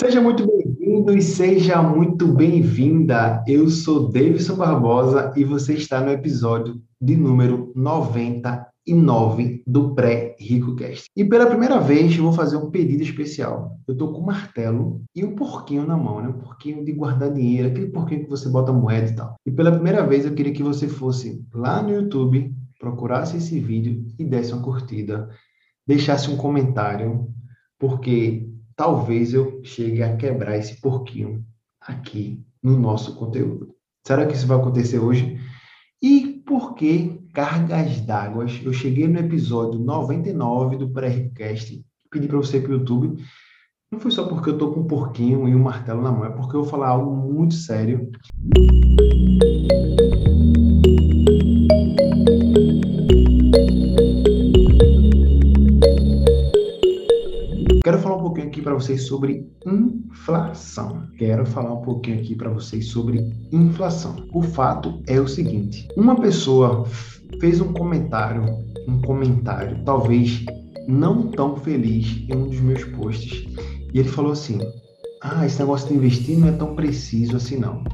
Seja muito bem-vindo e seja muito bem-vinda. Eu sou Davidson Barbosa e você está no episódio de número 99 do Pré-Rico Cast. E pela primeira vez eu vou fazer um pedido especial. Eu estou com um martelo e um porquinho na mão, né? Um porquinho de guardar dinheiro, aquele porquinho que você bota moeda e tal. E pela primeira vez eu queria que você fosse lá no YouTube, procurasse esse vídeo e desse uma curtida, deixasse um comentário, porque talvez eu chegue a quebrar esse porquinho aqui no nosso conteúdo. Será que isso vai acontecer hoje? E por que cargas d'água? Eu cheguei no episódio 99 do pré-recast, pedi para você para o YouTube. Não foi só porque eu estou com um porquinho e um martelo na mão, é porque eu vou falar algo muito sério. Aqui para vocês sobre inflação. Quero falar um pouquinho aqui para vocês sobre inflação. O fato é o seguinte: uma pessoa fez um comentário, um comentário, talvez não tão feliz em um dos meus posts, e ele falou assim: "Ah, esse negócio de investir não é tão preciso assim não.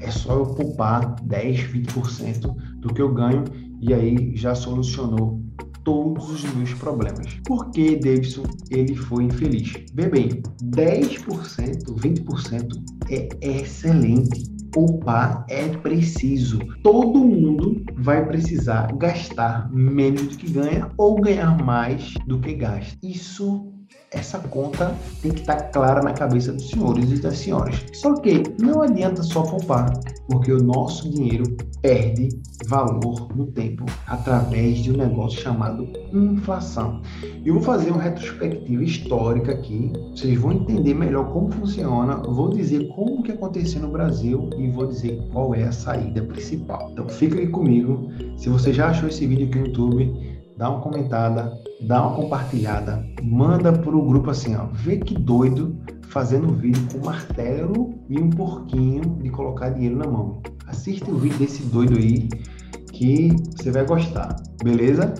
É só eu poupar 10, 20% do que eu ganho e aí já solucionou todos os meus problemas. Por que Davidson ele foi infeliz? Vê bem, 10%, 20% é excelente. Poupar é preciso. Todo mundo vai precisar gastar menos do que ganha ou ganhar mais do que gasta. Isso essa conta tem que estar clara na cabeça dos senhores e das senhoras. Só que não adianta só poupar, porque o nosso dinheiro perde valor no tempo através de um negócio chamado inflação. Eu vou fazer uma retrospectiva histórica aqui, vocês vão entender melhor como funciona, vou dizer como que aconteceu no Brasil e vou dizer qual é a saída principal. Então fica aqui comigo. Se você já achou esse vídeo aqui no YouTube, dá uma comentada, dá uma compartilhada, manda pro grupo assim, ó, vê que doido fazendo vídeo com martelo e um porquinho de colocar dinheiro na mão. Assista o vídeo desse doido aí que você vai gostar, beleza?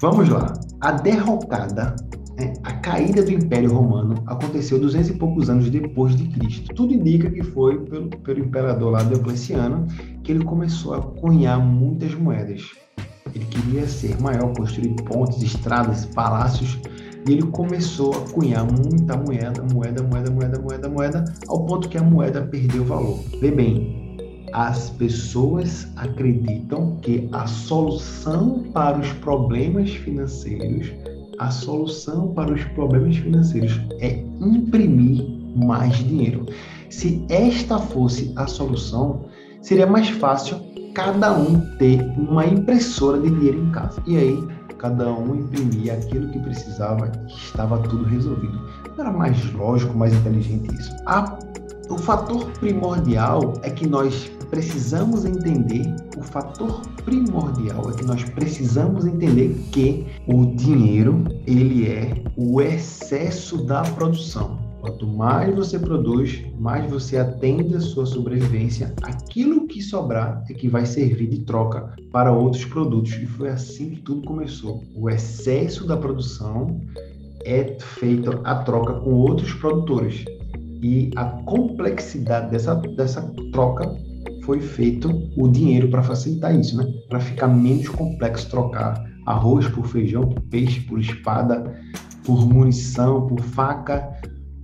Vamos lá. A derrocada, né, a caída do Império Romano aconteceu 200 e poucos anos depois de Cristo. Tudo indica que foi pelo, pelo imperador lá Diocleciano que ele começou a cunhar muitas moedas. Ele queria ser maior, construir pontes, estradas, palácios, e ele começou a cunhar muita moeda, moeda, moeda, moeda, moeda, moeda, ao ponto que a moeda perdeu valor. Vê bem, as pessoas acreditam que a solução para os problemas financeiros, a solução para os problemas financeiros é imprimir mais dinheiro. Se esta fosse a solução, seria mais fácil cada um ter uma impressora de dinheiro em casa. E aí, cada um imprimia aquilo que precisava e estava tudo resolvido. Era mais lógico, mais inteligente isso. A, o fator primordial é que nós precisamos entender, o fator primordial é que nós precisamos entender que o dinheiro, ele é o excesso da produção. Quanto mais você produz, mais você atende a sua sobrevivência. Aquilo que sobrar é que vai servir de troca para outros produtos. E foi assim que tudo começou. O excesso da produção é feita a troca com outros produtores. E a complexidade dessa, dessa troca foi feito o dinheiro para facilitar isso, né? Para ficar menos complexo trocar arroz por feijão, por peixe, por espada, por munição, por faca,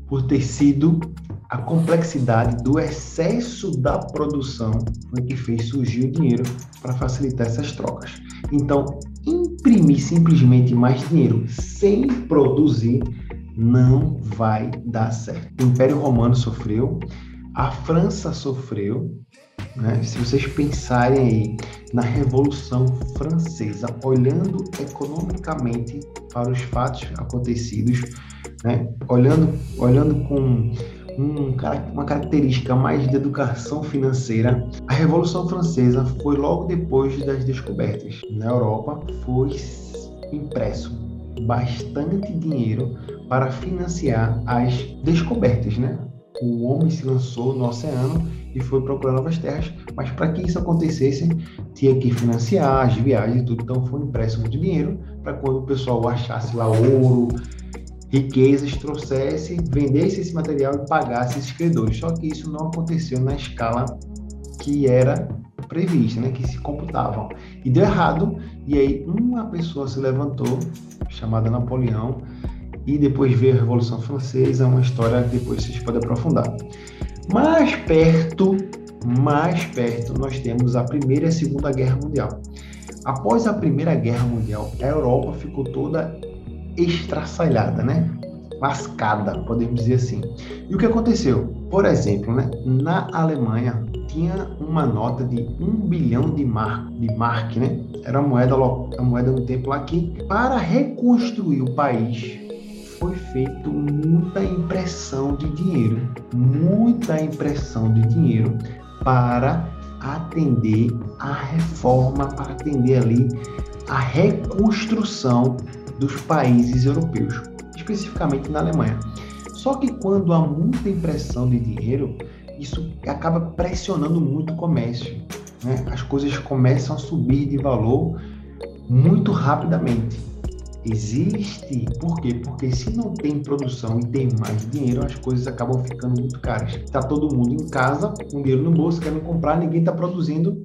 por ter sido a complexidade do excesso da produção foi que fez surgir o dinheiro para facilitar essas trocas. Então, imprimir simplesmente mais dinheiro sem produzir não vai dar certo. O Império Romano sofreu, a França sofreu. Né? Se vocês pensarem aí na Revolução Francesa, olhando economicamente para os fatos acontecidos, né? olhando, olhando com um, uma característica mais de educação financeira, a Revolução Francesa foi logo depois das descobertas. Na Europa foi impresso bastante dinheiro para financiar as descobertas, né? O homem se lançou no oceano e foi procurar novas terras, mas para que isso acontecesse, tinha que financiar as viagens e tudo, então foi impresso muito dinheiro para quando o pessoal achasse lá ouro, riquezas, trouxesse, vendesse esse material e pagasse esses credores. Só que isso não aconteceu na escala que era prevista, né, que se computavam. E deu errado, e aí uma pessoa se levantou, chamada Napoleão, e depois veio a Revolução Francesa, uma história que depois vocês podem aprofundar. Mais perto, mais perto, nós temos a Primeira e a Segunda Guerra Mundial. Após a Primeira Guerra Mundial, a Europa ficou toda estraçalhada, né? Lascada, podemos dizer assim. E o que aconteceu? Por exemplo, né? na Alemanha tinha uma nota de um bilhão de mark, de mark, né? Era a moeda, a moeda no tempo lá que, para reconstruir o país, foi feito muita impressão de dinheiro, muita impressão de dinheiro para atender a reforma, para atender ali a reconstrução dos países europeus, especificamente na Alemanha. Só que quando há muita impressão de dinheiro, isso acaba pressionando muito o comércio. Né? As coisas começam a subir de valor muito rapidamente. Existe, por quê? Porque se não tem produção e tem mais dinheiro, as coisas acabam ficando muito caras. Está todo mundo em casa, com dinheiro no bolso, querendo comprar, ninguém está produzindo.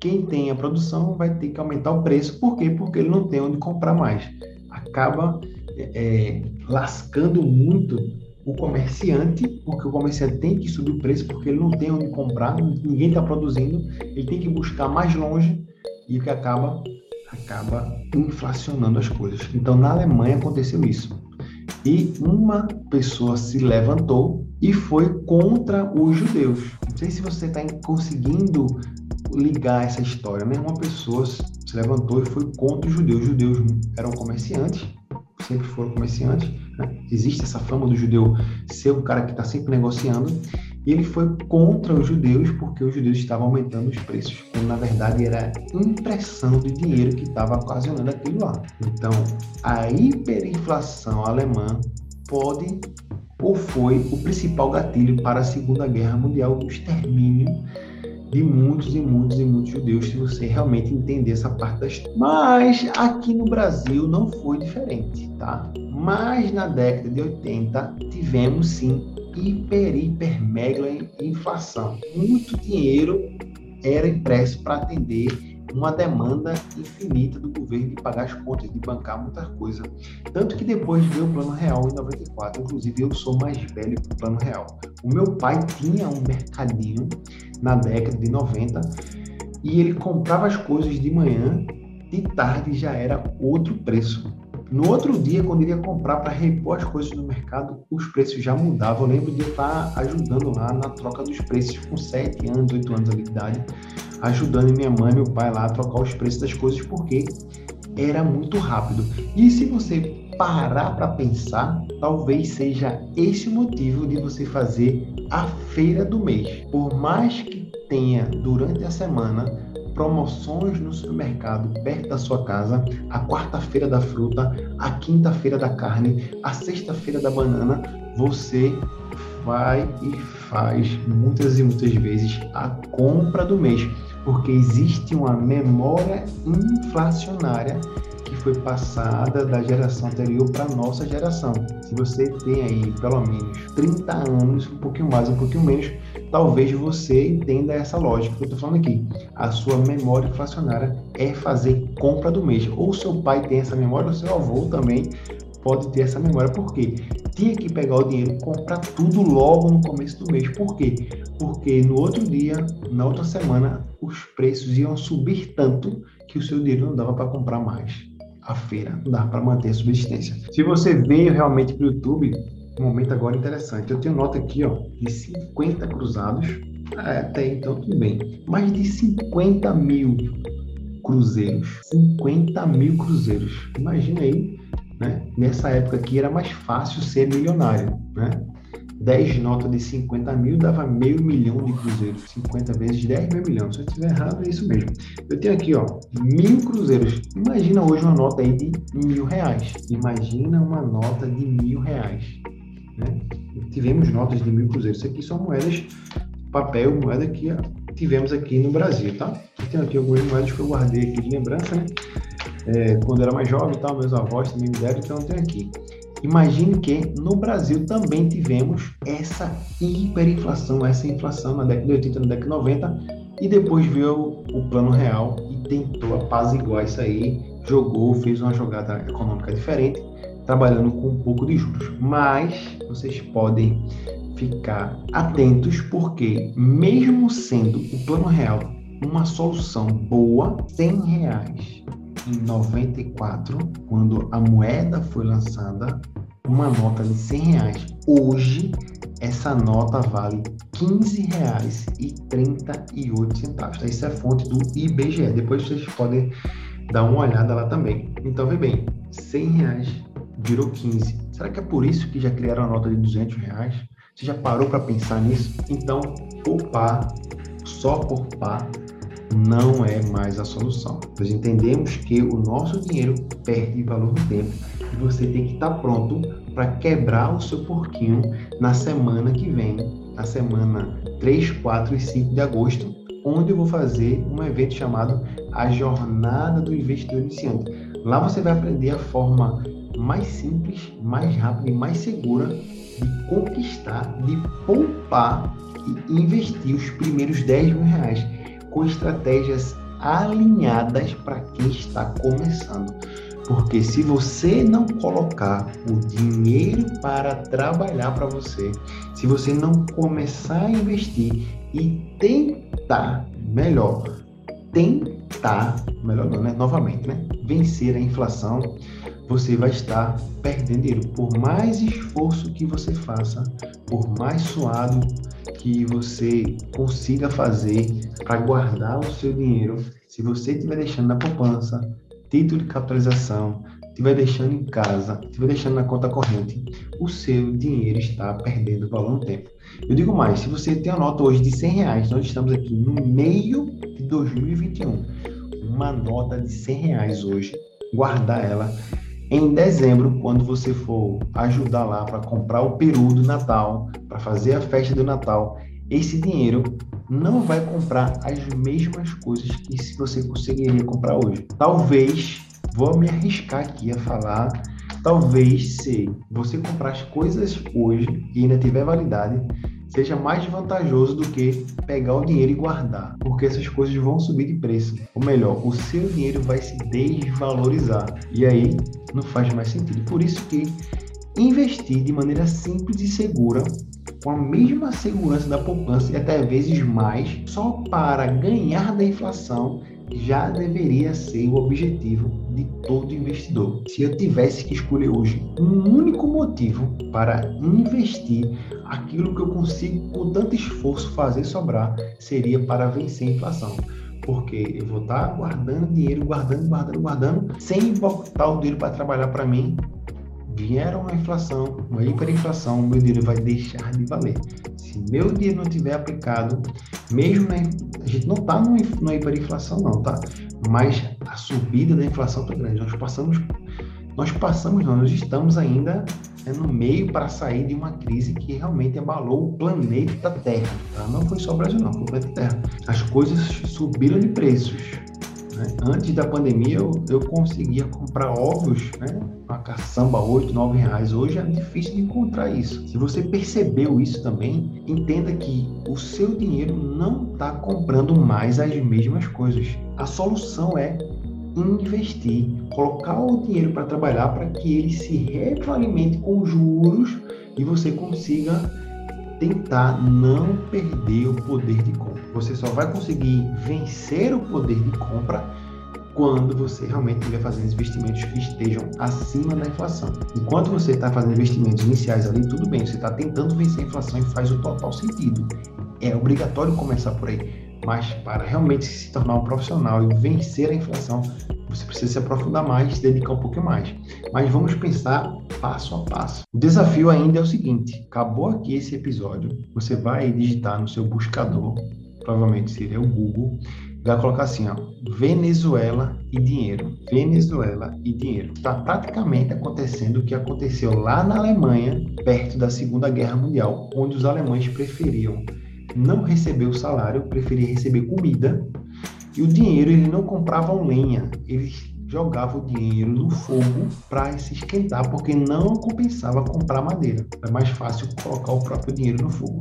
Quem tem a produção vai ter que aumentar o preço. Por quê? Porque ele não tem onde comprar mais. Acaba é, lascando muito o comerciante, porque o comerciante tem que subir o preço porque ele não tem onde comprar, ninguém está produzindo, ele tem que buscar mais longe e o que acaba acaba inflacionando as coisas. Então, na Alemanha aconteceu isso. E uma pessoa se levantou e foi contra os judeus. Não sei se você está conseguindo ligar essa história, né? Uma pessoa se levantou e foi contra os judeus. Os judeus eram comerciantes, sempre foram comerciantes. Né? Existe essa fama do judeu ser o cara que está sempre negociando. E ele foi contra os judeus porque os judeus estavam aumentando os preços, quando na verdade era impressão de dinheiro que estava ocasionando aquilo lá. Então, a hiperinflação alemã pode ou foi o principal gatilho para a Segunda Guerra Mundial, o extermínio de muitos e muitos e muitos judeus, se você realmente entender essa parte da história. Mas aqui no Brasil não foi diferente, tá? Mas na década de 80 tivemos sim hiper, hiper, mega inflação. Muito dinheiro era impresso para atender uma demanda infinita do governo de pagar as contas, de bancar muita coisa. Tanto que depois veio o Plano Real em 94. Inclusive, eu sou mais velho que o Plano Real. O meu pai tinha um mercadinho na década de 90 e ele comprava as coisas de manhã, de tarde já era outro preço. No outro dia, quando iria comprar para repor as coisas no mercado, os preços já mudavam. Eu lembro de estar ajudando lá na troca dos preços com 7 anos, 8 anos de idade, ajudando minha mãe e meu pai lá a trocar os preços das coisas, porque era muito rápido. E se você parar para pensar, talvez seja esse o motivo de você fazer a feira do mês. Por mais que tenha durante a semana promoções no supermercado perto da sua casa, a quarta-feira da fruta, a quinta-feira da carne, a sexta-feira da banana, você vai e faz muitas e muitas vezes a compra do mês, porque existe uma memória inflacionária que foi passada da geração anterior para a nossa geração. Se você tem aí pelo menos 30 anos, um pouquinho mais, um pouquinho menos, talvez você entenda essa lógica que eu estou falando aqui. A sua memória inflacionária é fazer compra do mês. Ou seu pai tem essa memória, ou seu avô também pode ter essa memória. Por quê? Tinha que pegar o dinheiro e comprar tudo logo no começo do mês. Por quê? Porque no outro dia, na outra semana, os preços iam subir tanto que o seu dinheiro não dava para comprar mais. A feira não dava para manter a subsistência. Se você veio realmente para o YouTube, um momento agora interessante. Eu tenho nota aqui, ó, de 50 cruzados. É, até então tudo bem. Mais de 50 mil cruzeiros. 50 mil cruzeiros. Imagina aí, né? Nessa época aqui era mais fácil ser milionário, né? 10 notas de 50 mil dava meio milhão de cruzeiros. 50 vezes 10, meio milhão. Se eu estiver errado, é isso mesmo. Eu tenho aqui, ó, mil cruzeiros. Imagina hoje uma nota aí de mil reais. Imagina uma nota de mil reais. Né? Tivemos notas de mil cruzeiros. Isso aqui são moedas, papel, moeda que tivemos aqui no Brasil, tá? Eu tenho aqui algumas moedas que eu guardei aqui de lembrança, né? É, quando era mais jovem, tal, meus avós também me deram, então eu tenho aqui. Imagine que no Brasil também tivemos essa hiperinflação, essa inflação na década de 80, na década de 90, e depois veio o plano real e tentou apaziguar isso aí, jogou, fez uma jogada econômica diferente, trabalhando com um pouco de juros. Mas vocês podem ficar atentos porque mesmo sendo o plano real uma solução boa, 100 reais em 94, quando a moeda foi lançada, uma nota de 100 reais. Hoje, essa nota vale R$ 15,38. Tá? Isso é fonte do IBGE. Depois vocês podem dar uma olhada lá também. Então, vê bem, 100 reais virou 15. Será que é por isso que já criaram a nota de 200 reais? Você já parou para pensar nisso? Então, poupar, só poupar, não é mais a solução. Nós entendemos que o nosso dinheiro perde valor no tempo e você tem que estar pronto para quebrar o seu porquinho na semana que vem, na semana 3, 4 e 5 de agosto, onde eu vou fazer um evento chamado A Jornada do Investidor Iniciante. Lá você vai aprender a forma mais simples, mais rápida e mais segura de conquistar, de poupar e investir os primeiros 10 mil reais com estratégias alinhadas para quem está começando. Porque se você não colocar o dinheiro para trabalhar para você, se você não começar a investir e tentar, melhor, tentar, melhor não, né? Novamente, né? Vencer a inflação, você vai estar perdendo dinheiro. Por mais esforço que você faça, por mais suado que você consiga fazer para guardar o seu dinheiro, se você estiver deixando na poupança, título de capitalização, estiver deixando em casa, estiver deixando na conta corrente, o seu dinheiro está perdendo valor no tempo. Eu digo mais, se você tem a nota hoje de 100 reais, nós estamos aqui no meio de 2021, uma nota de 100 reais hoje, guardar ela em dezembro, quando você for ajudar lá para comprar o peru do Natal, para fazer a festa do Natal, esse dinheiro não vai comprar as mesmas coisas que se você conseguiria comprar hoje. Talvez, vou me arriscar aqui a falar, talvez se você comprar as coisas hoje e ainda tiver validade, seja mais vantajoso do que pegar o dinheiro e guardar, porque essas coisas vão subir de preço. Ou melhor, o seu dinheiro vai se desvalorizar e aí não faz mais sentido. Por isso que investir de maneira simples e segura, com a mesma segurança da poupança e até vezes mais, só para ganhar da inflação já deveria ser o objetivo de todo investidor. Se eu tivesse que escolher hoje um único motivo para investir aquilo que eu consigo com tanto esforço fazer sobrar, seria para vencer a inflação porque eu vou estar guardando dinheiro, guardando, guardando, guardando, sem botar o dinheiro para trabalhar para mim vieram a inflação, uma hiperinflação, meu dinheiro vai deixar de valer. Se meu dinheiro não tiver aplicado, mesmo na, a gente não está numa hiperinflação não, tá? Mas a subida da inflação está grande. Nós passamos, nós passamos não, nós estamos ainda é, no meio para sair de uma crise que realmente abalou o planeta Terra. Tá? Não foi só o Brasil não, foi o planeta Terra. As coisas subiram de preços né? Antes da pandemia, eu, eu conseguia comprar ovos, né? uma caçamba, 8, 9 reais. Hoje é difícil de encontrar isso. Se você percebeu isso também, entenda que o seu dinheiro não está comprando mais as mesmas coisas. A solução é investir, colocar o dinheiro para trabalhar para que ele se retroalimente com juros e você consiga tentar não perder o poder de compra. Você só vai conseguir vencer o poder de compra quando você realmente estiver fazendo investimentos que estejam acima da inflação. Enquanto você está fazendo investimentos iniciais ali, tudo bem, você está tentando vencer a inflação e faz o total sentido. É obrigatório começar por aí. Mas para realmente se tornar um profissional e vencer a inflação, você precisa se aprofundar mais, se dedicar um pouquinho mais. Mas vamos pensar passo a passo. O desafio ainda é o seguinte: acabou aqui esse episódio, você vai digitar no seu buscador, provavelmente seria o Google, vai colocar assim, ó, Venezuela e dinheiro. Venezuela e dinheiro. Está praticamente acontecendo o que aconteceu lá na Alemanha, perto da Segunda Guerra Mundial, onde os alemães preferiam não receber o salário, preferia receber comida, e o dinheiro ele não compravam lenha, eles jogava o dinheiro no fogo para se esquentar, porque não compensava comprar madeira. É mais fácil colocar o próprio dinheiro no fogo.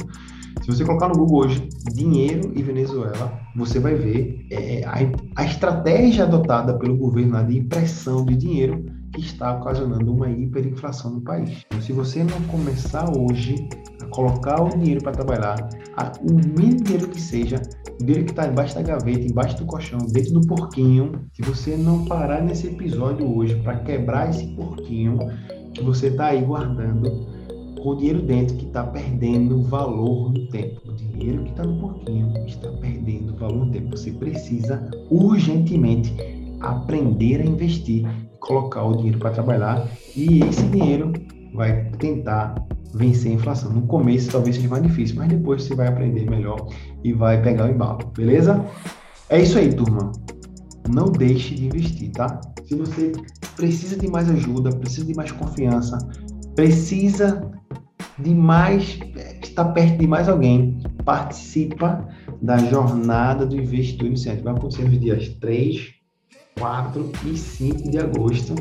Se você colocar no Google hoje dinheiro e Venezuela, você vai ver é, a, a estratégia adotada pelo governo de impressão de dinheiro que está ocasionando uma hiperinflação no país. Então, se você não começar hoje a colocar o dinheiro para trabalhar, a, o mínimo dinheiro que seja, o dinheiro que está embaixo da gaveta, embaixo do colchão, dentro do porquinho, se você não parar nesse episódio hoje para quebrar esse porquinho que você está aí guardando, com o dinheiro dentro que está perdendo valor no tempo. O dinheiro que está no porquinho está perdendo valor no tempo. Você precisa urgentemente aprender a investir, colocar o dinheiro para trabalhar e esse dinheiro vai tentar vencer a inflação. No começo talvez seja mais difícil, mas depois você vai aprender melhor e vai pegar o embalo, beleza? É isso aí, turma. Não deixe de investir, tá? Se você precisa de mais ajuda, precisa de mais confiança, precisa de mais, estar perto de mais alguém, participa da jornada do investidor iniciante. Vai acontecer nos dias 3, 4 e 5 de agosto.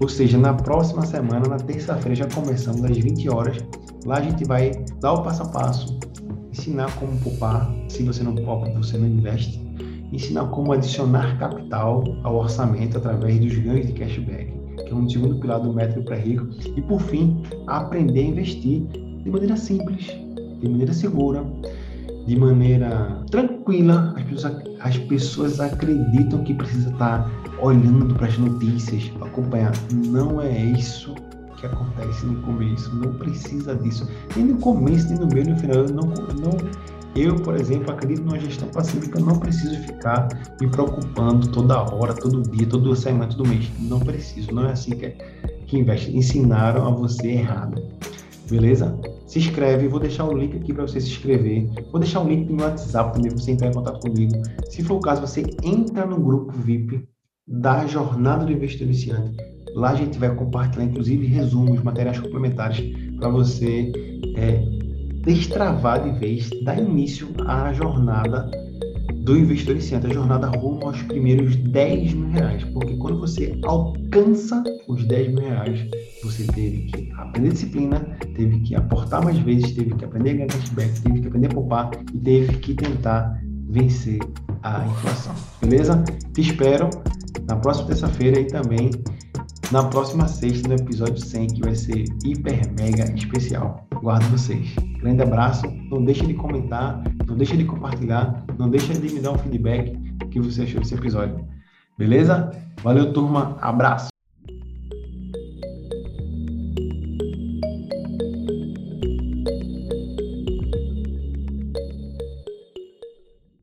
Ou seja, na próxima semana, na terça-feira, já começamos às 20 horas. Lá a gente vai dar o passo a passo, ensinar como poupar. Se você não poupa, você não investe. Ensinar como adicionar capital ao orçamento através dos ganhos de cashback que é um segundo pilar do método pré-rico. E, por fim, aprender a investir de maneira simples, de maneira segura, de maneira tranquila. As pessoas, as pessoas acreditam que precisa estar olhando para as notícias para acompanhar. Não é isso que acontece no começo. Não precisa disso. Nem no começo, nem no meio, nem no final. Não, não eu, por exemplo, acredito numa gestão passiva não preciso ficar me preocupando toda hora, todo dia, todo semana, todo mês. Não preciso, não é assim que, que investe. Ensinaram a você errado. Beleza? Se inscreve, vou deixar o link aqui para você se inscrever. Vou deixar o link no meu WhatsApp também para você entrar em contato comigo. Se for o caso, você entra no grupo VIP da Jornada do Investidor Iniciante. Lá a gente vai compartilhar, inclusive, resumos, materiais complementares para você é, destravar de vez, dar início à jornada do investidor iniciante, a jornada rumo aos primeiros 10 mil reais. Porque quando você alcança os 10 mil reais, você teve que aprender disciplina, teve que aportar mais vezes, teve que aprender a ganhar cashback, teve que aprender a poupar e teve que tentar vencer a inflação. Beleza? Te espero na próxima terça-feira e também na próxima sexta, no episódio 100, que vai ser hiper mega especial. Guardo vocês. Grande abraço. Não deixe de comentar, não deixe de compartilhar, não deixe de me dar um feedback que você achou desse episódio. Beleza? Valeu, turma. Abraço.